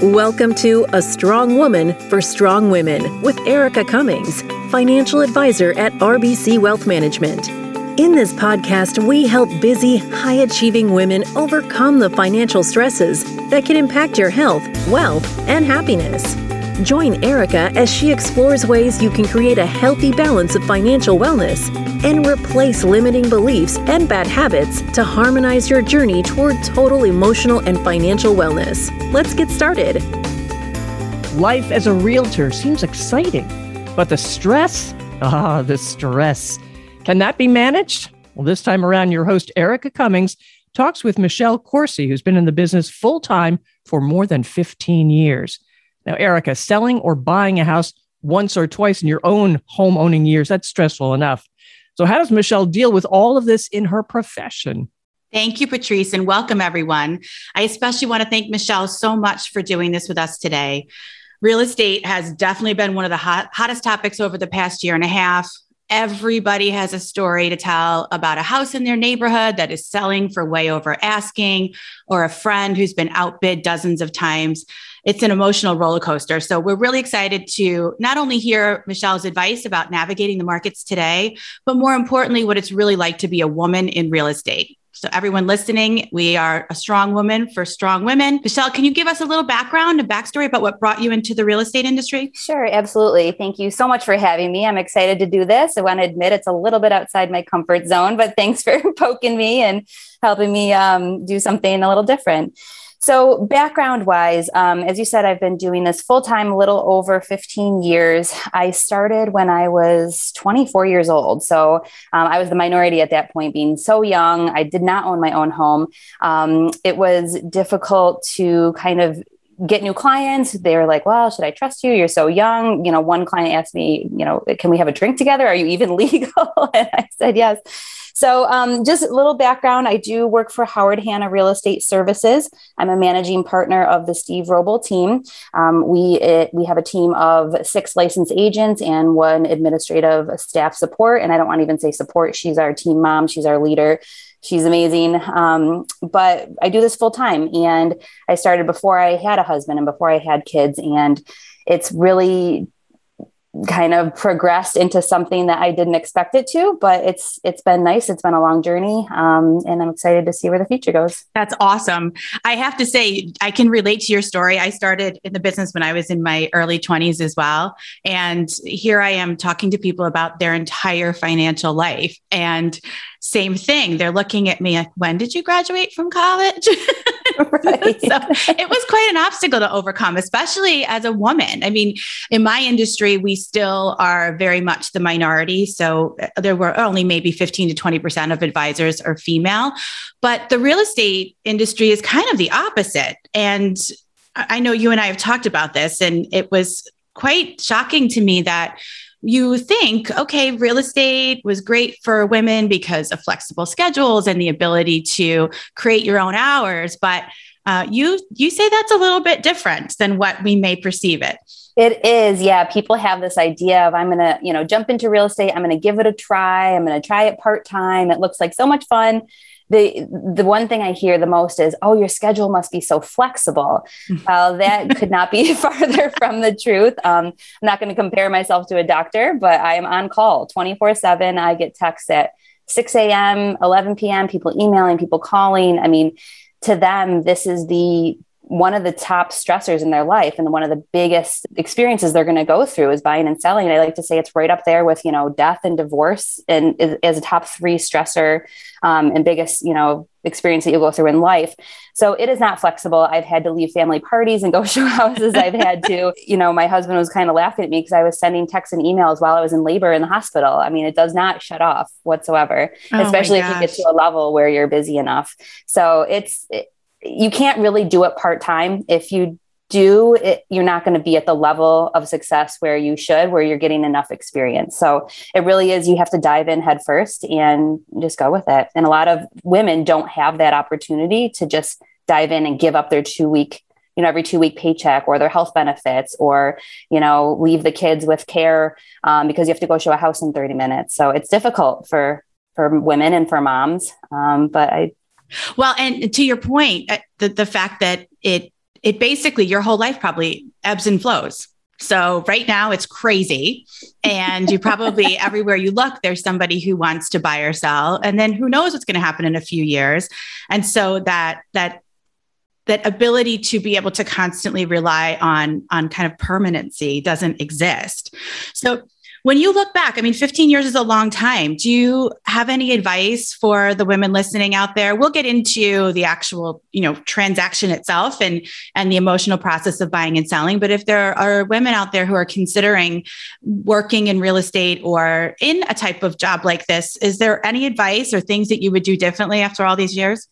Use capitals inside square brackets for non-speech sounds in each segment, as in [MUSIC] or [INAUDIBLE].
Welcome to A Strong Woman for Strong Women with Erica Cummings, financial advisor at RBC Wealth Management. In this podcast, we help busy, high achieving women overcome the financial stresses that can impact your health, wealth, and happiness. Join Erica as she explores ways you can create a healthy balance of financial wellness and replace limiting beliefs and bad habits to harmonize your journey toward total emotional and financial wellness. Let's get started. Life as a realtor seems exciting, but the stress, [LAUGHS] ah, the stress. Can that be managed? Well, this time around, your host, Erica Cummings, talks with Michelle Corsi, who's been in the business full time for more than 15 years. Now, Erica, selling or buying a house once or twice in your own home owning years, that's stressful enough. So, how does Michelle deal with all of this in her profession? Thank you, Patrice, and welcome everyone. I especially want to thank Michelle so much for doing this with us today. Real estate has definitely been one of the hot, hottest topics over the past year and a half. Everybody has a story to tell about a house in their neighborhood that is selling for way over asking, or a friend who's been outbid dozens of times it's an emotional roller coaster. So we're really excited to not only hear Michelle's advice about navigating the markets today, but more importantly, what it's really like to be a woman in real estate. So, everyone listening, we are a strong woman for strong women. Michelle, can you give us a little background and backstory about what brought you into the real estate industry? Sure, absolutely. Thank you so much for having me. I'm excited to do this. I want to admit it's a little bit outside my comfort zone, but thanks for [LAUGHS] poking me and helping me um, do something a little different. So, background wise, um, as you said, I've been doing this full time a little over 15 years. I started when I was 24 years old. So, um, I was the minority at that point, being so young. I did not own my own home. Um, it was difficult to kind of get new clients. They were like well should i trust you? You're so young. You know one client asked me you know can we have a drink together? Are you even [LAUGHS] legal? And i said yes. So, um, just a little background. I do work for Howard Hanna Real Estate Services. I'm a managing partner of the Steve Wrobbel team. Um, we, it, we have a team of six licensed agents and one administrative staff support. And I don't want to even say support, she's our team mom, she's our leader she's amazing. Um, but I do this full time, and I started before I had a husband and before I had kids, and it's really kind of progressed into something that I didn't expect it to, but it's it's been nice. It's been a long journey, um, and I'm excited to see where the future goes. That's awesome. I have to say, I can relate to your story. I started in the business when I was in my early 20s as well, and here I am talking to people about their entire financial life, and same thing. They're looking at me like, when did you graduate from college? [LAUGHS] [LAUGHS] so it was quite an obstacle to overcome, especially as a woman. I mean, in my industry, we still are very much the minority. So uh, there were only maybe 15 to 20% of advisors are female. But the real estate industry is kind of the opposite. And I know you and I have talked about this, and it was quite shocking to me that you think, okay, real estate was great for women because of flexible schedules and the ability to create your own hours, but uh, you you say that's a little bit different than what we may perceive it. It is, yeah. People have this idea of I'm going to, you know, jump into real estate. I'm going to give it a try. I'm going to try it part time. It looks like so much fun the the one thing I hear the most is, "Oh, your schedule must be so flexible." well, [LAUGHS] that could not be [LAUGHS] farther from the truth. Um, I'm not going to compare myself to a doctor, but I am on call 24 seven. I get texts at 6 a.m., 11 p.m. People emailing, people calling. I mean, to them, this is the one of the top stressors in their life and one of the biggest experiences they're going to go through is buying and selling. And I like to say it's right up there with, you know, death and divorce and as a top three stressor um, and biggest, you know, experience that you go through in life. So it is not flexible. I've had to leave family parties and go [LAUGHS] show houses. I've had to, you know, my husband was kind of laughing at me because I was sending texts and emails while I was in labor in the hospital. I mean, it does not shut off whatsoever, oh especially if you get to a level where you're busy enough. So it's, it, you can't really do it part time. If you do it, you're not going to be at the level of success where you should, where you're getting enough experience. So it really is, you have to dive in head first and just go with it. And a lot of women don't have that opportunity to just dive in and give up their two week you know every two week paycheck or their health benefits or you know leave the kids with care um, because you have to go show a house in 30 minutes so it's difficult for for women and for moms um, but i well, and to your point, uh, the, the fact that it it basically your whole life probably ebbs and flows. So right now it's crazy. And you probably [LAUGHS] everywhere you look, there's somebody who wants to buy or sell. And then who knows what's going to happen in a few years. And so that that that ability to be able to constantly rely on on kind of permanency doesn't exist. So when you look back, I mean, 15 years is a long time. Do you have any advice for the women listening out there? We'll get into the actual, you know, transaction itself and and the emotional process of buying and selling. But if there are women out there who are considering working in real estate or in a type of job like this, is there any advice or things that you would do differently after all these years?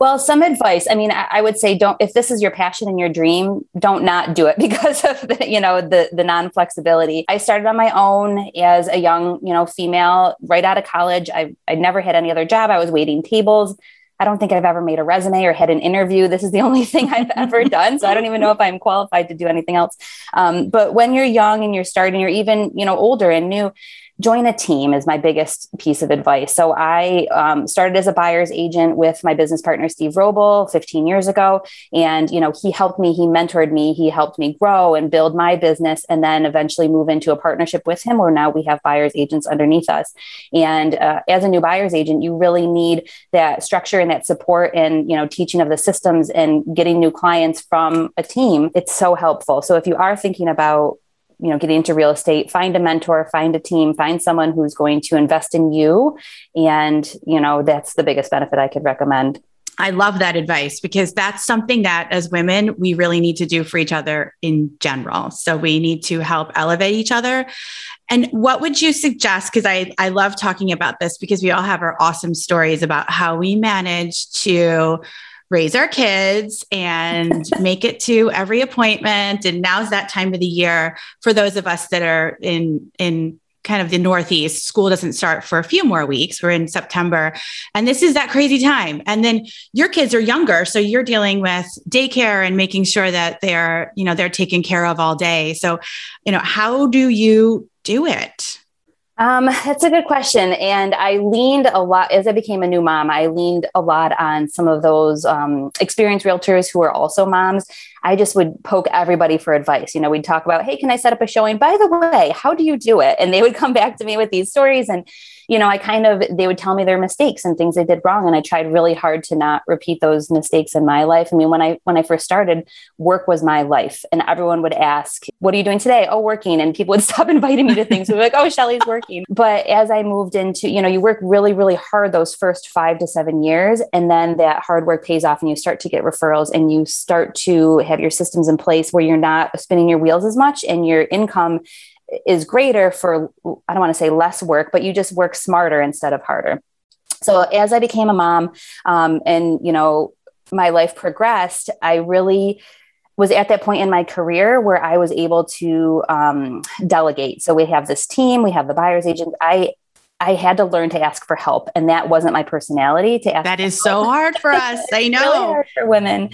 Well, some advice. I mean, I, I, would say don't if this is your passion and your dream, don't not do it [LAUGHS] because of the, you know, the the non-flexibility. I started on my own as a young, you know, female right out of college. I I never had any other job. I was waiting tables. I don't think I've ever made a resume or had an interview. This is the [LAUGHS] only thing I've ever done. So I don't even know if I'm qualified to do anything else. Um, but when you're young and you're starting, you're even, you know, older and new, join a team is my biggest piece of advice. So I um, started as a buyer's agent with my business partner Steve Wrobbel 15 years ago, and you know he helped me, he mentored me, he helped me grow and build my business, and then eventually move into a partnership with him, where now we have buyer's agents underneath us. And uh, as a new buyer's agent, you really need that structure and that support and you know teaching of the systems and getting new clients from a team. It's so helpful. So if you are thinking about you know getting into real estate find a mentor find a team find someone who's going to invest in you and you know that's the biggest benefit i could recommend I love that advice because that's something that as women, we really need to do for each other in general. So we need to help elevate each other. And what would you suggest? Because I, I love talking about this because we all have our awesome stories about how we manage to raise our kids and make it to every appointment. And now's that time of the year for those of us that are in in kind of the northeast. School doesn't start for a few more weeks. We're in september. And this is that crazy time. And then your kids are younger so you're dealing with daycare and making sure that they're you know they're taken care of all day. So you know how do you do it um, that's a good question. And I leaned a lot as I became a new mom. I leaned a lot on some of those um, experienced realtors who are also moms. I just would poke everybody for advice. You know, we'd talk about, hey, can I set up a showing? By the way, how do you do it? And they would come back to me with these stories. And you know, I kind of, they would tell me their mistakes and things they did wrong. And I tried really hard to not repeat those mistakes in my life. I mean, when I, when I first started, work was my life. And everyone would ask, what are you doing today? Oh, working. And people would [LAUGHS] stop inviting me to things. We'd be like, oh, Shelly's working. But as I moved into, you know, you work really, really hard those first five to seven years. And then that hard work pays off and you start to get referrals and you start to have your systems in place where you're not spinning your wheels as much and your income is greater for i don't want to say less work but you just work smarter instead of harder so as i became a mom um, and you know my life progressed i really was at that point in my career where i was able to um, delegate so we have this team we have the buyers agent i I had to learn to ask for help, and that wasn't my personality to ask. That is so hard for us. I [LAUGHS] know really hard for women.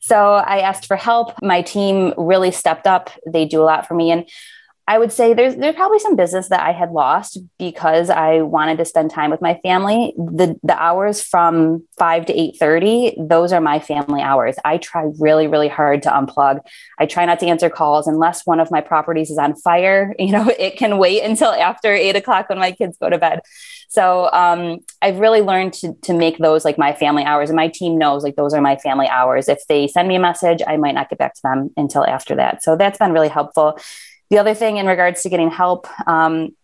So I asked for help. My team really stepped up. They do a lot for me, and I would say there's there's probably some business that I had lost because I wanted to spend time with my family. The the hours from five to eight thirty, those are my family hours. I try really, really hard to unplug. I try not to answer calls unless one of my properties is on fire. [LAUGHS] You know, it can wait until after eight o'clock when my kids go to bed. So um, I've really learned to to make those like my family hours, and my team knows like those are my family hours. If they send me a message, I might not get back to them until after that. So that's been really helpful the other thing in regards to getting help, um,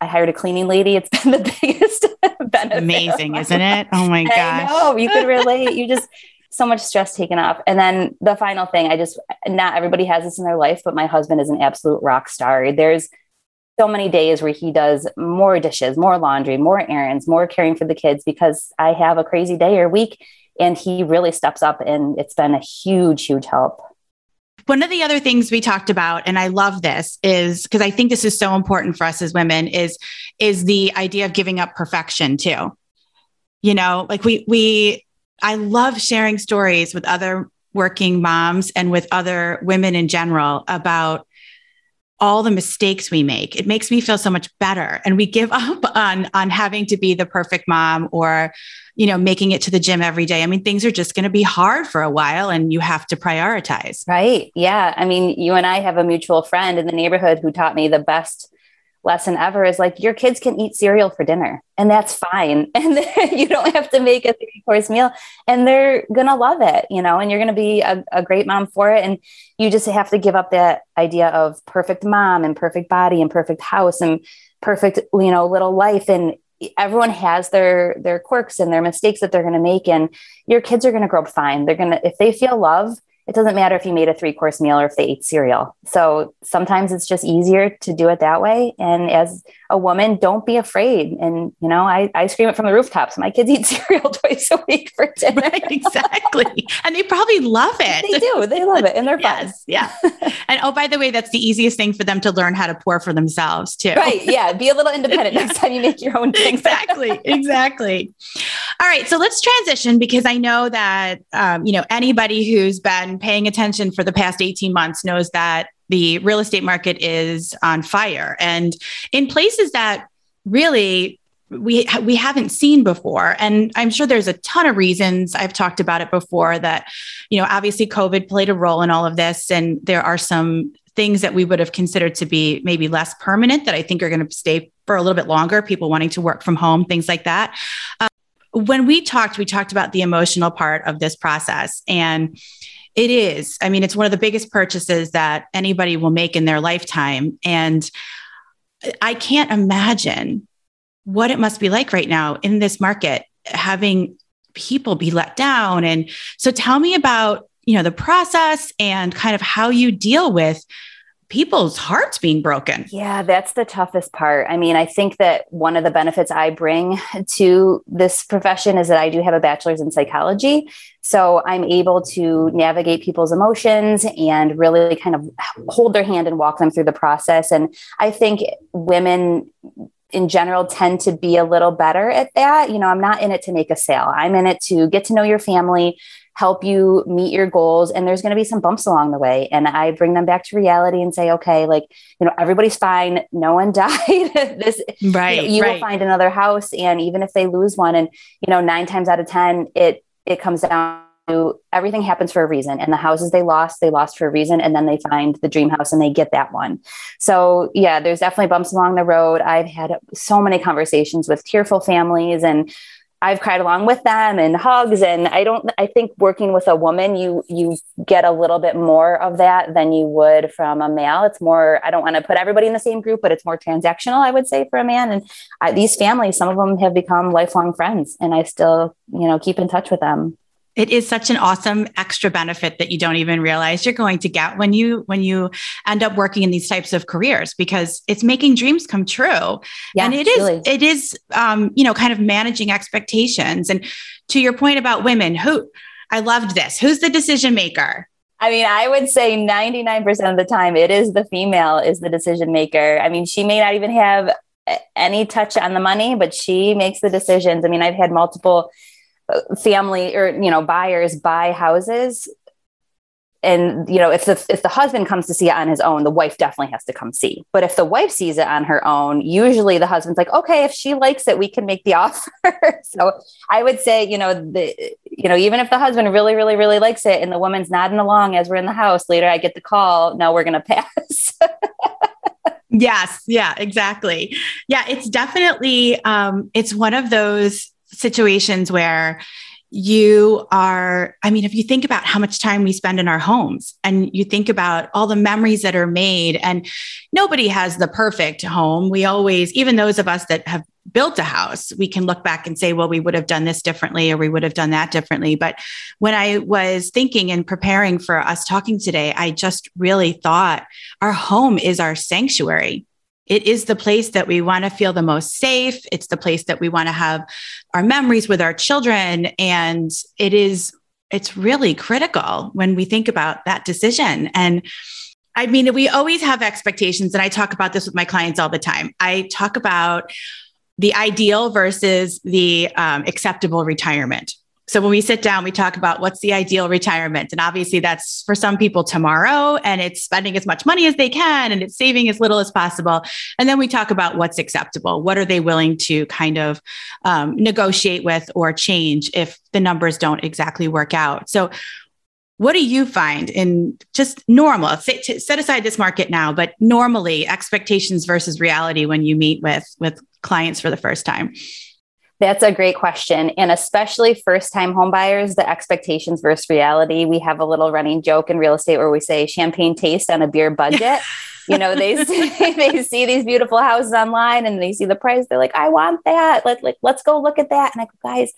I hired a cleaning lady. It's [LAUGHS] been the biggest [LAUGHS] benefit. Amazing, isn't it? Oh my [LAUGHS] gosh. Oh, you could relate. you just so much stress taken off. And then the final thing, I just not everybody has this in their life, but my husband is an absolute rock star. There's so many days where he does more dishes, more laundry, more errands, more caring for the kids because I have a crazy day or week and he really steps up and it's been a huge huge help. One of the other things we talked about, and I love this, is because I think this is so important for us as women, is is the idea of giving up perfection too. You know, like we we I love sharing stories with other working moms and with other women in general about all the mistakes we make. It makes me feel so much better. And we give [LAUGHS] up on, on having to be the perfect mom or, you know, making it to the gym every day. I mean, things are just going to be hard for a while and you have to prioritize. Right. Yeah. I mean, you and I have a mutual friend in the neighborhood who taught me the best lesson ever is like your kids can eat cereal for dinner and that's fine. [LAUGHS] And you don't have to make a three course meal and they're gonna love it you know and you're gonna be a, a, great mom for it. And you just have to give up that idea of perfect mom and perfect body and perfect house and perfect you know little life. And everyone has their their quirks and their mistakes that they're to make and your kids are to grow up fine. They're to if they feel love it doesn't matter if you made a three course meal or if they ate cereal. So sometimes it's just easier to do it that way. And as a woman, don't be afraid. And, you know, I, I scream it from the rooftops. My kids [LAUGHS] eat cereal [LAUGHS] twice a week for dinner. Right, exactly. and they probably love it. They do. They love it. And they're yes, fun. Yeah. and oh, by the way, that's the easiest thing for them to learn how to pour for themselves too. Right. Yeah. Be a little independent next time you make your own things. exactly. [LAUGHS] Exactly. All right. So let's transition because I know that, um, you know, anybody who's been paying attention for the past 18 months knows that the real estate market is on fire. And in places that really we we haven't seen before and i'm sure there's a ton of reasons i've talked about it before that you know obviously covid played a role in all of this and there are some things that we would have considered to be maybe less permanent that i think are going to stay for a little bit longer people wanting to work from home things like that. Um, when we talked we talked about the emotional part of this process and it is. I mean, it's one of the biggest purchases that anybody will make in their lifetime. And I can't imagine what it must be like right now in this market, having people be let down. And so tell me about, you know, the process and kind of how you deal with people's hearts being broken. Yeah, that's the toughest part. I mean, I think that one of the benefits I bring to this profession is that I do have a bachelor's in psychology. So I'm able to navigate people's emotions and really kind of hold their hand and walk them through the process. And I think women in general tend to be a little better at that. You know, I'm not in it to make a sale. I'm in it to get to know your family, help you meet your goals and there's going to be some bumps along the way. And i bring them back to reality and say okay like you know everybody's fine. No one [LAUGHS] died. This right you, know, you right. will find another house and even if they lose one and you know 9 times out of 10 it it comes down to everything happens for a reason and the houses they lost they lost for a reason and then they find the dream house and they get that one. So yeah there's definitely bumps along the road. I've had so many conversations with tearful families and I've cried along with them and hugs and I don't I think working with a woman you you get a little bit more of that than you would from a male. It's more I don't want to put everybody in the same group but it's more transactional I would say for a man. And I, these families some of them have become lifelong friends and I still you know keep in touch with them it is such an awesome extra benefit that you don't even realize you're going to get when you when you end up working in these types of careers because it's making dreams come true yeah, and it is really. it is um, you know kind of managing expectations and to your point about women who i loved this who's the decision maker I mean, I would say 99% of the time it is the female is the decision maker. I mean, she may not even have any touch on the money, but she makes the decisions. I mean, I've had multiple family or you know buyers buy houses. And you know if the if the husband comes to see it on his own the wife definitely has to come see. But if the wife sees it on her own usually the husband's like okay if she likes it we can make the [LAUGHS] offer. So i would say you know the you know even if the husband really really really likes it and the woman's nodding along as we're in the house later i get the call no we're going to pass. [LAUGHS] Yes. Yeah exactly. Yeah it's definitely um it's one of those situations where you are i mean if you think about how much time we spend in our homes and you think about all the memories that are made and nobody has the perfect home we always even those of us that have built a house we can look back and say well we would have done this differently or we would have done that differently. But when i was thinking and preparing for us talking today i just really thought our home is our sanctuary it is the place that we want to feel the most safe. It's the place that we want to have our memories with our children. And it is, it's really critical when we think about that decision. And I mean, we always have expectations. And I talk about this with my clients all the time. I talk about the ideal versus the um, acceptable retirement. So when we sit down, we talk about what's the ideal retirement. And obviously, that's for some people tomorrow, and it's spending as much money as they can and it's saving as little as possible. And then we talk about what's acceptable. What are they willing to kind of um, negotiate with or change if the numbers don't exactly work out? So, what do you find in just normal set, set aside this market now but normally expectations versus reality when you meet with with clients for the first time that's a great question. And especially first time homebuyers, the expectations versus reality. We have a little running joke in real estate where we say champagne taste on a beer budget. [LAUGHS] you know, they see, [LAUGHS] they see these beautiful houses online and they see the price. They're like, I want that. Let, like, let's go look at that. And I go, guys,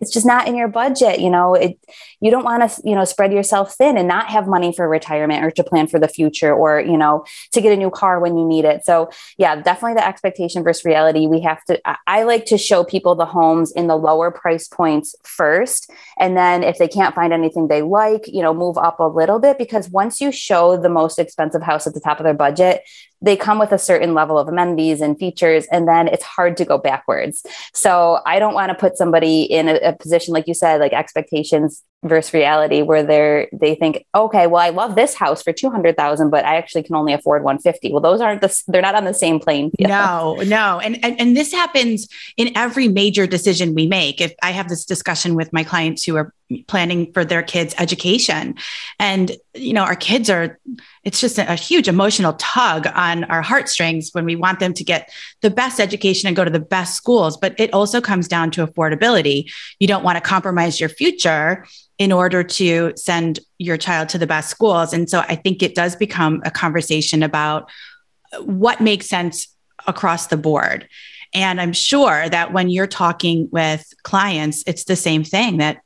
it's just not in your budget you know it you don't want to you know spread yourself thin and not have money for retirement or to plan for the future or you know to get a new car when you need it. So yeah definitely the expectation versus reality. We have to i like to show people the homes in the lower price points first. And then if they can't find anything they like you know move up a little bit because once you show the most expensive house at the top of their budget they come with a certain level of amenities and features, and then it's hard to go backwards. So I don't want to put somebody in a, a, position, like you said, like expectations versus reality, where they're they think, okay, well, I love this house for two hundred thousand, but I actually can only afford one fifty. Well, those aren't the they're not on the same plane. No, no, and, and and this happens in every major decision we make. If I have this discussion with my clients who are planning for their kids' education, and you know, our kids are it's just a, a, huge emotional tug on our heartstrings when we want them to get the best education and go to the best schools. But it also comes down to affordability. You don't want to compromise your future in order to send your child to the best schools. And so I think it does become a conversation about what makes sense across the board. And I'm sure that when you're talking with clients, it's the same thing that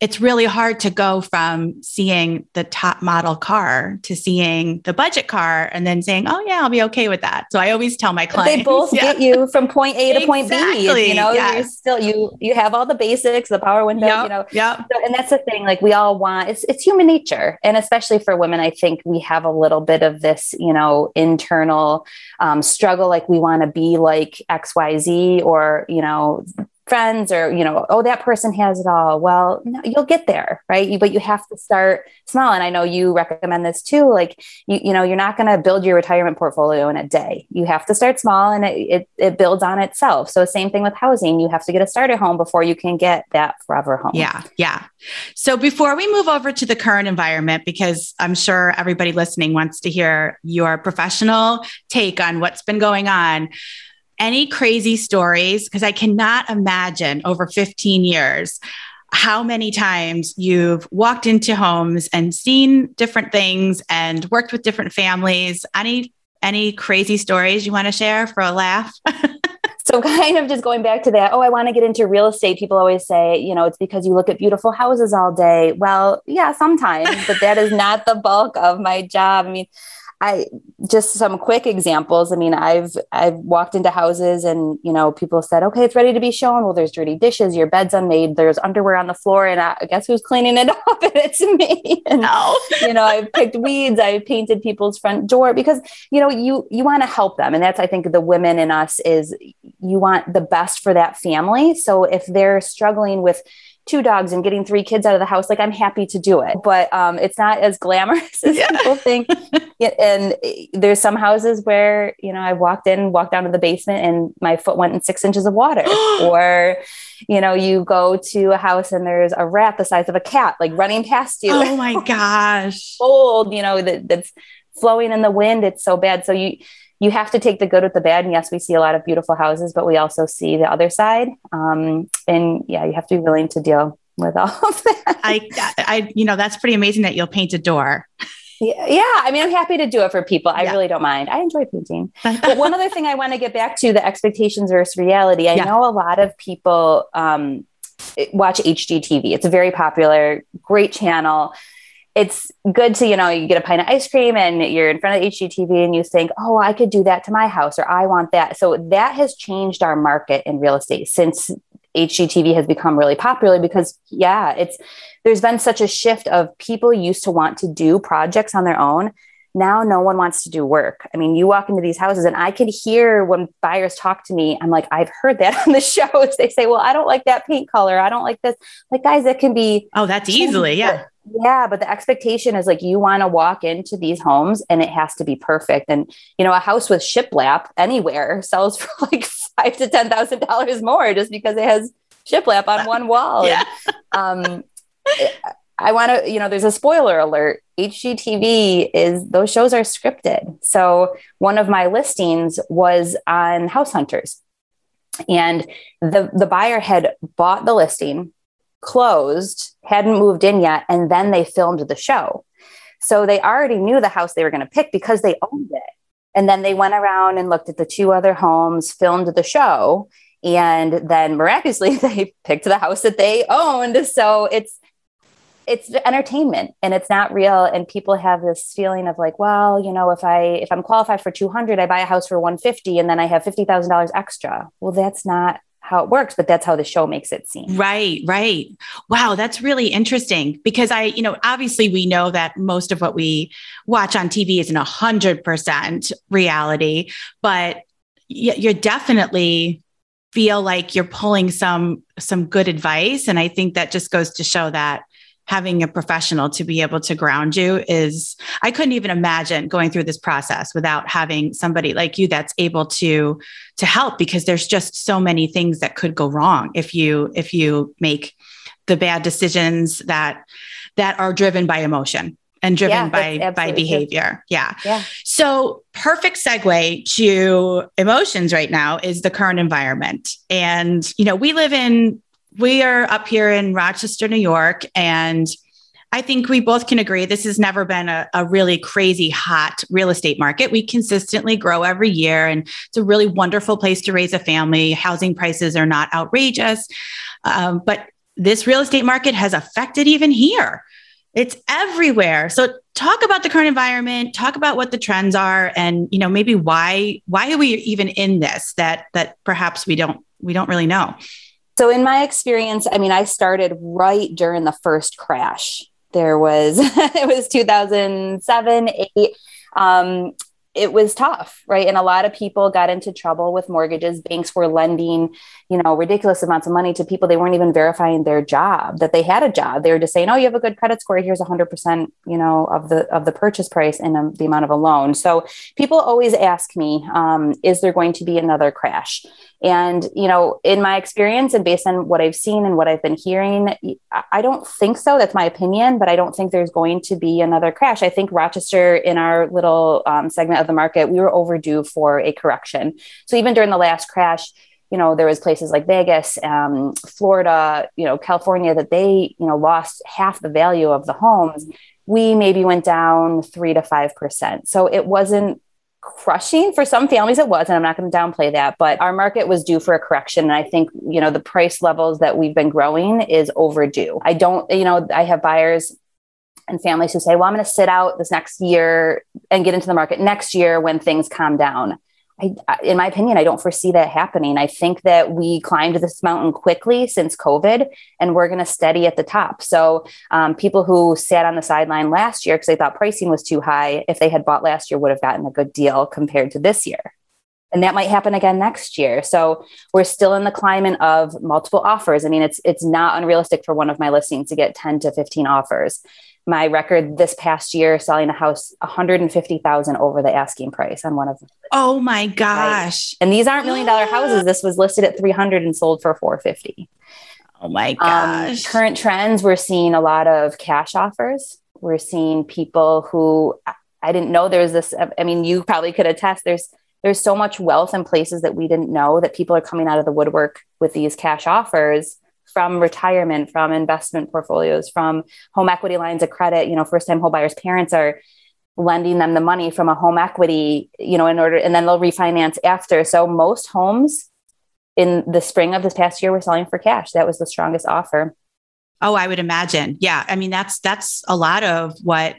it's really hard to go from seeing the top model car to seeing the budget car and then saying, "Oh yeah, I'll be okay with that." So I always tell my clients, they both [LAUGHS] yeah. get you from point A to point B. You know, yes. you still you you have all the basics, the power window. Yep. You know, yeah. So, and that's the thing. Like we all want it's it's human nature, and especially for women, I think we have a little bit of this, you know, internal um, struggle. Like we want to be like X Y Z, or you know friends or you know oh that person has it all. Well no, you'll get there right? You, but you have to start small. And i know you recommend this too like you, you know you're not going to build your retirement portfolio in a day. You have to start small and it, it, it builds on itself. So same thing with housing. You have to get a starter home before you can get that forever home. Yeah yeah. So before we move over to the current environment because i'm sure everybody listening wants to hear your professional take on what's been going on any crazy stories? Because I cannot imagine over 15 years how many times you've walked into homes and seen different things and worked with different families. Any any crazy stories you want to share for a laugh? [LAUGHS] so kind of just going back to that oh i want to get into real estate people always say you know it's because you look at beautiful houses all day well yeah sometimes but that is not the bulk of my job i mean I just some quick examples. I mean, I've I've walked into houses and you know people said, "Okay, it's ready to be shown." Well, there's dirty dishes, your bed's unmade, there's underwear on the floor, and I, guess who's cleaning it [LAUGHS] up? and it's me. And no. [LAUGHS] you know, I've picked weeds, I've painted people's front door because you know you you want to help them, and that's I think the women in us is you want the best for that family. So if they're struggling with two dogs and getting three kids out of the house, like I'm happy to do it. But um, it's not as glamorous [LAUGHS] as yeah. people think. [LAUGHS] and there's some houses where, you know, I walked in, walked down to the basement and my foot went in six inches of water. [GASPS] or, you know, you go to a house and there's a rat the size of a cat, like running past you. Oh my gosh. [LAUGHS] Old, you know, that, that's flowing in the wind. It's so bad. So you, you have to take the good with the bad. And yes, we see a lot of beautiful houses, but we also see the other side. Um, and yeah, you have to be willing to deal with all of [LAUGHS] that. I, I, you know, that's pretty amazing that you'll paint a door. Yeah, yeah. I mean, I'm happy to do it for people. I yeah. really don't mind. I enjoy painting. [LAUGHS] but one other thing I want to get back to the expectations versus reality. I yeah. know a lot of people um, watch HGTV. It's a very popular, great channel it's good to, you know, you get a pint of ice cream and you're in front of HGTV and you think, oh, I could do that to my house or I want that. So that has changed our market in real estate since HGTV has become really popular because, yeah, it's there's been such a shift of people used to want to do projects on their own. now no one wants to do work. I mean, you walk into these houses and I could hear when buyers talk to me, I'm like, I've heard that on the [LAUGHS] shows. They say, well, I don't like that paint color. I don't like this. Like, guys, it can be. Oh, that's easily. Yeah. Yeah. But the expectation is like, you want to walk into these homes and it has to be perfect. And, you know, a house with shiplap anywhere [LAUGHS] sells for like five to $10,000 more just because it has shiplap on one wall. yeah. And, um, I want to, you know, there's a spoiler alert. HGTV is those shows are scripted. So one of my listings was on House Hunters. And the the buyer had bought the listing, closed, hadn't moved in yet, and then they filmed the show. So they already knew the house they were going to pick because they owned it. And then they went around and looked at the two other homes, filmed the show, and then miraculously [LAUGHS] they picked the house that they owned. So it's it's entertainment and it's not real and people have this feeling of like well you know if i if i'm qualified for 200 i buy a house for 150 and then i have $50000 extra well that's not how it works but that's how the show makes it seem. Right right. Wow that's really interesting because i you know obviously we know that most of what we watch on tv isn't a 100% reality but you're definitely feel like you're pulling some some good advice. And i think that just goes to show that having a professional to be able to ground you is i couldn't even imagine going through this process without having somebody like you that's able to to help because there's just so many things that could go wrong if you if you make the bad decisions that that are driven by emotion and driven yeah, by by behavior. Yeah. Yeah. So perfect segue to emotions right now is the current environment. And you know, we live in we are up here in Rochester, New York, and I think we both can agree this has never been a, a, really crazy hot real estate market. We consistently grow every year, and it's a really wonderful place to raise a family. Housing prices are not outrageous, um, but this real estate market has affected even here. It's everywhere. So talk about the current environment, talk about what the trends are and you know maybe why why are we even in this that that perhaps we don't we don't really know. So, in my experience, I mean, I started right during the first crash. There was, [LAUGHS] it was 2007, eight. Um, it was tough, right? And a lot of people got into trouble with mortgages. Banks were lending, you know, ridiculous amounts of money to people. They weren't even verifying their job that they had a job. They were just saying, "Oh, you have a good credit score. Here's 100%, you know, of the of the purchase price and um, the amount of a loan." So people always ask me, um, "Is there going to be another crash?" And, you know, in my experience and based on what I've seen and what I've been hearing, I don't think so. That's my opinion, but I don't think there's going to be another crash. I think Rochester, in our little um, segment of the market, we were overdue for a correction. So even during the last crash, you know, there was places like Vegas, um, Florida, you know, California that they, you know, lost half the value of the homes. We maybe went down three to five percent. So it wasn't crushing for some families it was and i'm not going to downplay that but our market was due for a correction and i think you know the price levels that we've been growing is overdue i don't you know i have buyers and families who say well i'm going to sit out this next year and get into the market next year when things calm down I, in my opinion, I don't foresee that happening. I think that we climbed this mountain quickly since COVID, and we're going to steady at the top. So, um, people who sat on the sideline last year because they thought pricing was too high, if they had bought last year, would have gotten a good deal compared to this year. And that might happen again next year. So we're still in the climate of multiple offers. I mean, it's it's not unrealistic for one of my listings to get 10 to 15 offers my record this past year selling a house 150,000 over the asking price on one of them. Oh my gosh. Right? And these aren't million dollar houses. [GASPS] This was listed at 300 and sold for 450. Oh my um, gosh. Um, current trends we're seeing a lot of cash offers. We're seeing people who I didn't know there was this I mean you probably could attest there's there's so much wealth in places that we didn't know that people are coming out of the woodwork with these cash offers from retirement, from investment portfolios, from home equity lines of credit. You know, first time home buyers' parents are lending them the money from a home equity, you know, in order, and then they'll refinance after. So most homes in the spring of this past year were selling for cash. That was the strongest offer. Oh, I would imagine. Yeah. I mean, that's that's a lot of what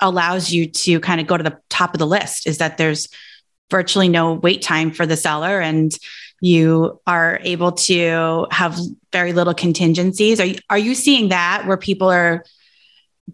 allows you to kind of go to the top of the list is that there's virtually no wait time for the seller and you are able to have very little contingencies. Are you, are you seeing that where people are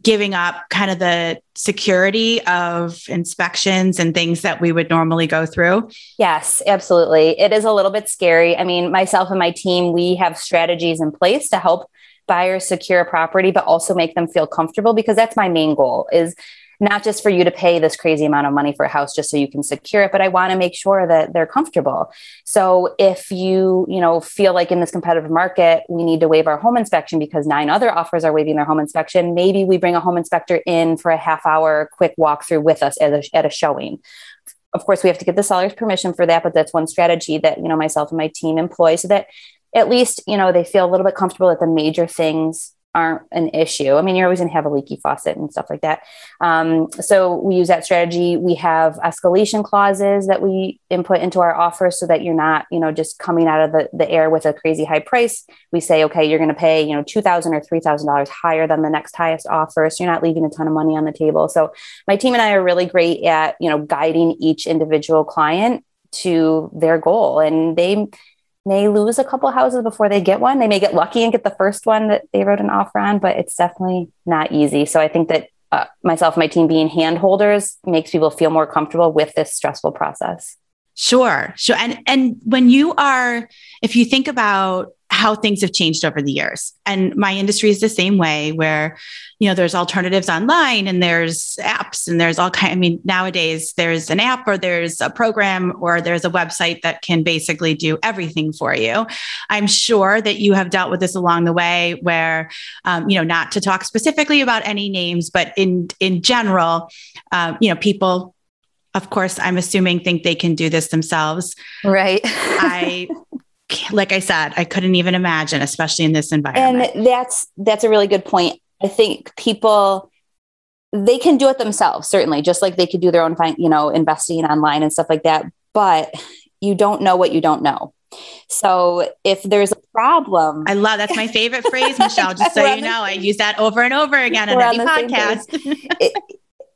giving up kind of the security of inspections and things that we would normally go through? Yes, absolutely. It is a little bit scary. I mean, myself and my team, we have strategies in place to help buyers secure a property but also make them feel comfortable because that's my main goal is not just for you to pay this crazy amount of money for a house just so you can secure it but i want to make sure that they're comfortable. So if you you know feel like in this competitive market we need to waive our home inspection because nine other offers are waiving their home inspection maybe we bring a home inspector in for a half hour quick walkthrough with us at a, at a showing. Of course we have to get the seller's permission for that but that's one strategy that you know myself and my team employ so that at least you know they feel a little bit comfortable that the major things aren't an issue. I mean, you're always going to have a leaky faucet and stuff like that. Um, so we use that strategy. We have escalation clauses that we input into our offer so that you're not, you know, just coming out of the, the air with a crazy high price. We say, okay, you're going to pay, you know, two thousand or three thousand dollars higher than the next highest offer. So you're not leaving a ton of money on the table. So my team and I are really great at, you know, guiding each individual client to their goal and they may lose a couple houses before they get one. They may get lucky and get the first one that they wrote an offer on, but it's definitely not easy. So I think that uh, myself, my team being hand holders makes people feel more comfortable with this stressful process. Sure, sure. And and when you are, if you think about how things have changed over the years. And my industry is the same way where, you know, there's alternatives online and there's apps and there's all kind I mean, nowadays there's an app or there's a program or there's a website that can basically do everything for you. I'm sure that you have dealt with this along the way where, um, you know, not to talk specifically about any names, but in, in general, um, you know, people of course, I'm assuming think they can do this themselves. Right. I [LAUGHS] like I said, I couldn't even imagine, especially in this environment. And that's that's a really good point. I think people they can do it themselves, certainly, just like they could do their own, you know, investing online and stuff like that. But you don't know what you don't know. So if there's a problem, I love that's my favorite [LAUGHS] phrase, Michelle. Just so you know, I use that over and over again in every podcast. [LAUGHS] it,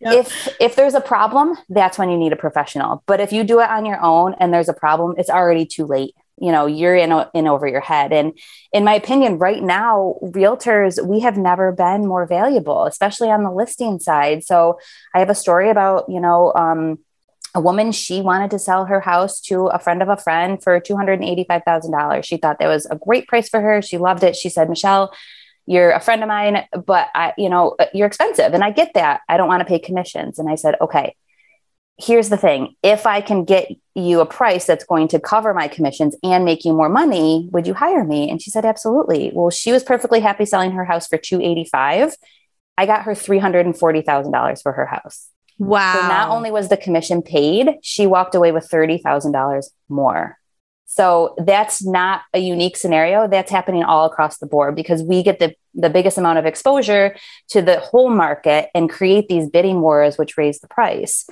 yep. If if there's a problem, that's when you need a professional. But if you do it on your own and there's a problem, it's already too late you know you're in in over your head. And in my opinion right now realtors we have never been more valuable especially on the listing side. So i have a story about you know um, a woman she wanted to sell her house to a friend of a friend for $285,000 she thought that was a great price for her. She loved it. She said michelle you're a friend of mine but i you know you're expensive. And i get that. I don't want to pay commissions. And i said okay here's the thing if I can get you a price that's going to cover my commissions and make you more money, would you hire me? And she said, absolutely. Well, she was perfectly happy selling her house for 285. I got her $340,000 for her house. Wow. So not only was the commission paid, she walked away with $30,000 more. So that's not a unique scenario. That's happening all across the board because we get the, the biggest amount of exposure to the whole market and create these bidding wars, which raise the price.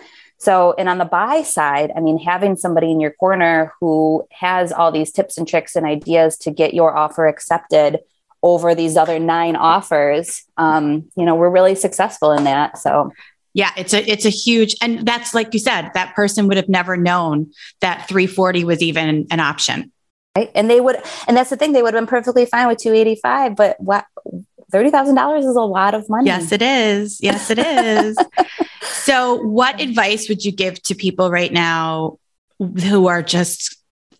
So, and on the buy side, I mean, having somebody in your corner who has all these tips and tricks and ideas to get your offer accepted over these other nine offers, um, you know, we're really successful in that. So, yeah, it's a it's a huge and that's like you said, that person would have never known that 340 was even an option. Right. And they would and that's the thing, they would have been perfectly fine with 285, but what $30,000 is a lot of money. Yes, it is. Yes, it is. [LAUGHS] so, what advice would you give to people right now who are just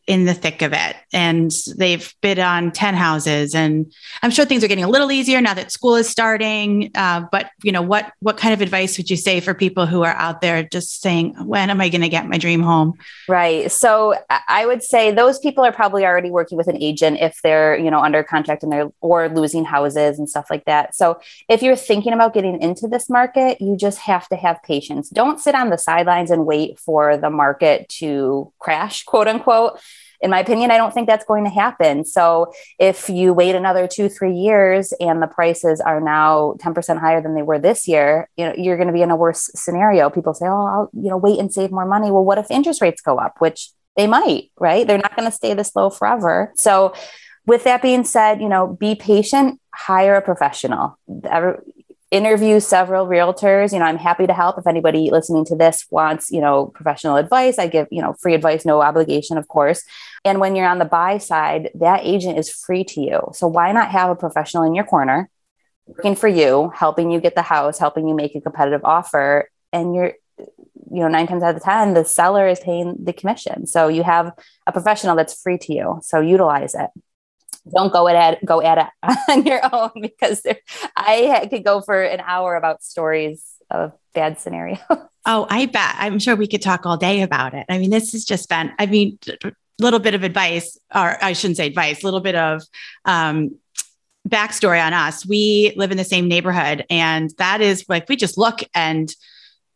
in the thick of it. And they've bid on 10 houses and i'm sure things are getting a little easier now that school is starting. Uh, but you know what what kind of advice would you say for people who are out there just saying when am i going to get my dream home? Right. So i would say those people are probably already working with an agent if they're you know under contract and they're or losing houses and stuff like that. So if you're thinking about getting into this market you just have to have patience. Don't sit on the sidelines and wait for the market to crash quote unquote in my opinion, I don't think that's going to happen. So if you wait another two, three years and the prices are now 10% higher than they were this year, you know, you're going to be in a worse scenario. People say, oh, I'll, you know, wait and save more money. Well, what if interest rates go up, which they might, right? They're not going to stay this low forever. So with that being said, you know, be patient, hire a professional interview several realtors. You know i'm happy to help if anybody listening to this wants you know professional advice. I give you know free advice no obligation of course. And when you're on the buy side that agent is free to you. So why not have a professional in your corner working for you, helping you get the house, helping you make a competitive offer, and you're you know nine times out of ten the seller is paying the commission. So you have a professional that's free to you. So utilize it don't go at go at it [LAUGHS] on your own because i could go for an hour about stories of bad scenarios. [LAUGHS] Oh i bet. I'm sure we could talk all day about it. I mean this has just been i mean a little bit of advice or i shouldn't say advice a little bit of um, backstory on us. We live in the same neighborhood and that is like we just look and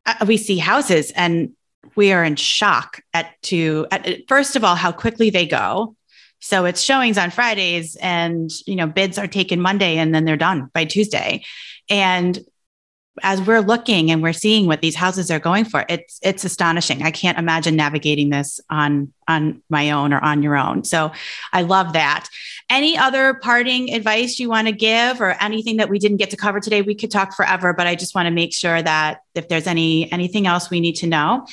uh, we see houses and we are in shock at to at, first of all how quickly they go so it's showings on fridays and you know bids are taken monday and then they're done by tuesday and as we're looking and we're seeing what these houses are going for, it's it's astonishing. I can't imagine navigating this on on my own or on your own. So I love that. Any other parting advice you want to give or anything that we didn't get to cover today? We could talk forever, but I just want to make sure that if there's any anything else we need to know.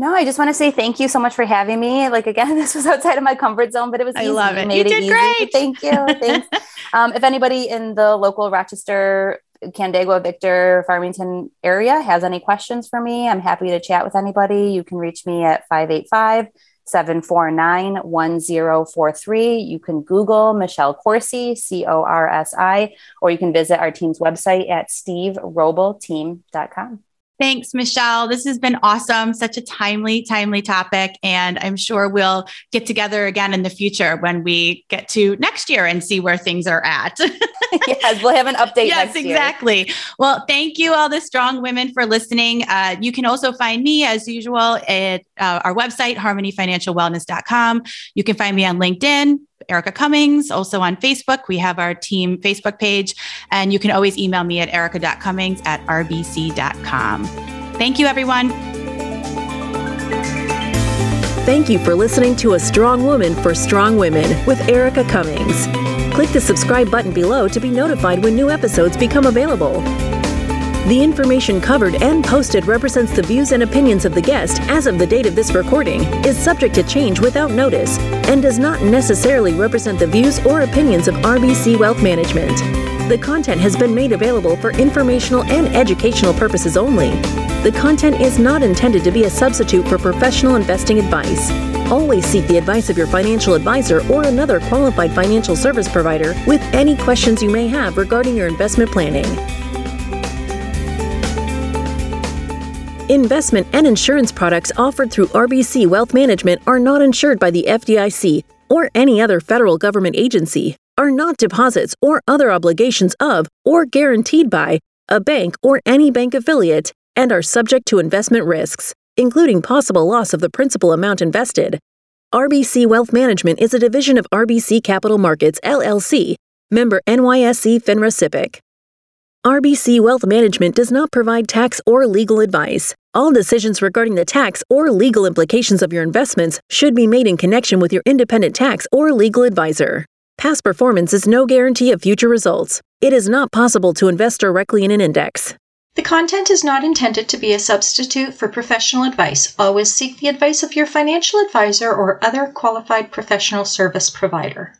No, I just want to say thank you so much for having me. Like again, [LAUGHS] this was outside of my comfort zone, but it was. I easy. love it. You you did easy. great. Thank you. Thanks. [LAUGHS] um, if anybody in the local Rochester Canandaigua, Victor, Farmington area has any questions for me, I'm happy to chat with anybody. You can reach me at 585 749 1043. You can Google Michelle Corsi, C O R S I, or you can visit our team's website at stevewrobbelteam.com. Thanks, Michelle. This has been awesome. Such a timely, timely topic. And I'm sure we'll get together again in the future when we get to next year and see where things are at. [LAUGHS] yes, we'll have an update. yes, exactly. Year. Well, thank you, all the strong women, for listening. Uh, you can also find me, as usual, at uh, our website, harmonyfinancialwellness.com. You can find me on LinkedIn, Erica Cummings. Also on Facebook, we have our team Facebook page. And you can always email me at erica.cummings at rbc.com. Thank you, everyone. Thank you for listening to A Strong Woman for Strong Women with Erica Cummings. Click the subscribe button below to be notified when new episodes become available. The information covered and posted represents the views and opinions of the guest as of the date of this recording, is subject to change without notice, and does not necessarily represent the views or opinions of RBC Wealth Management. The content has been made available for informational and educational purposes only. The content is not intended to be a substitute for professional investing advice. Always seek the advice of your financial advisor or another qualified financial service provider with any questions you may have regarding your investment planning. Investment and insurance products offered through RBC Wealth Management are not insured by the FDIC or any other federal government agency, are not deposits or other obligations of or guaranteed by a bank or any bank affiliate, and are subject to investment risks, including possible loss of the principal amount invested. RBC Wealth Management is a division of RBC Capital Markets, LLC, member NYSE FINRA SIPC. RBC Wealth Management does not provide tax or legal advice. All decisions regarding the tax or legal implications of your investments should be made in connection with your independent tax or legal advisor. Past performance is no guarantee of future results. It is not possible to invest directly in an index. The content is not intended to be a substitute for professional advice. Always seek the advice of your financial advisor or other qualified professional service provider.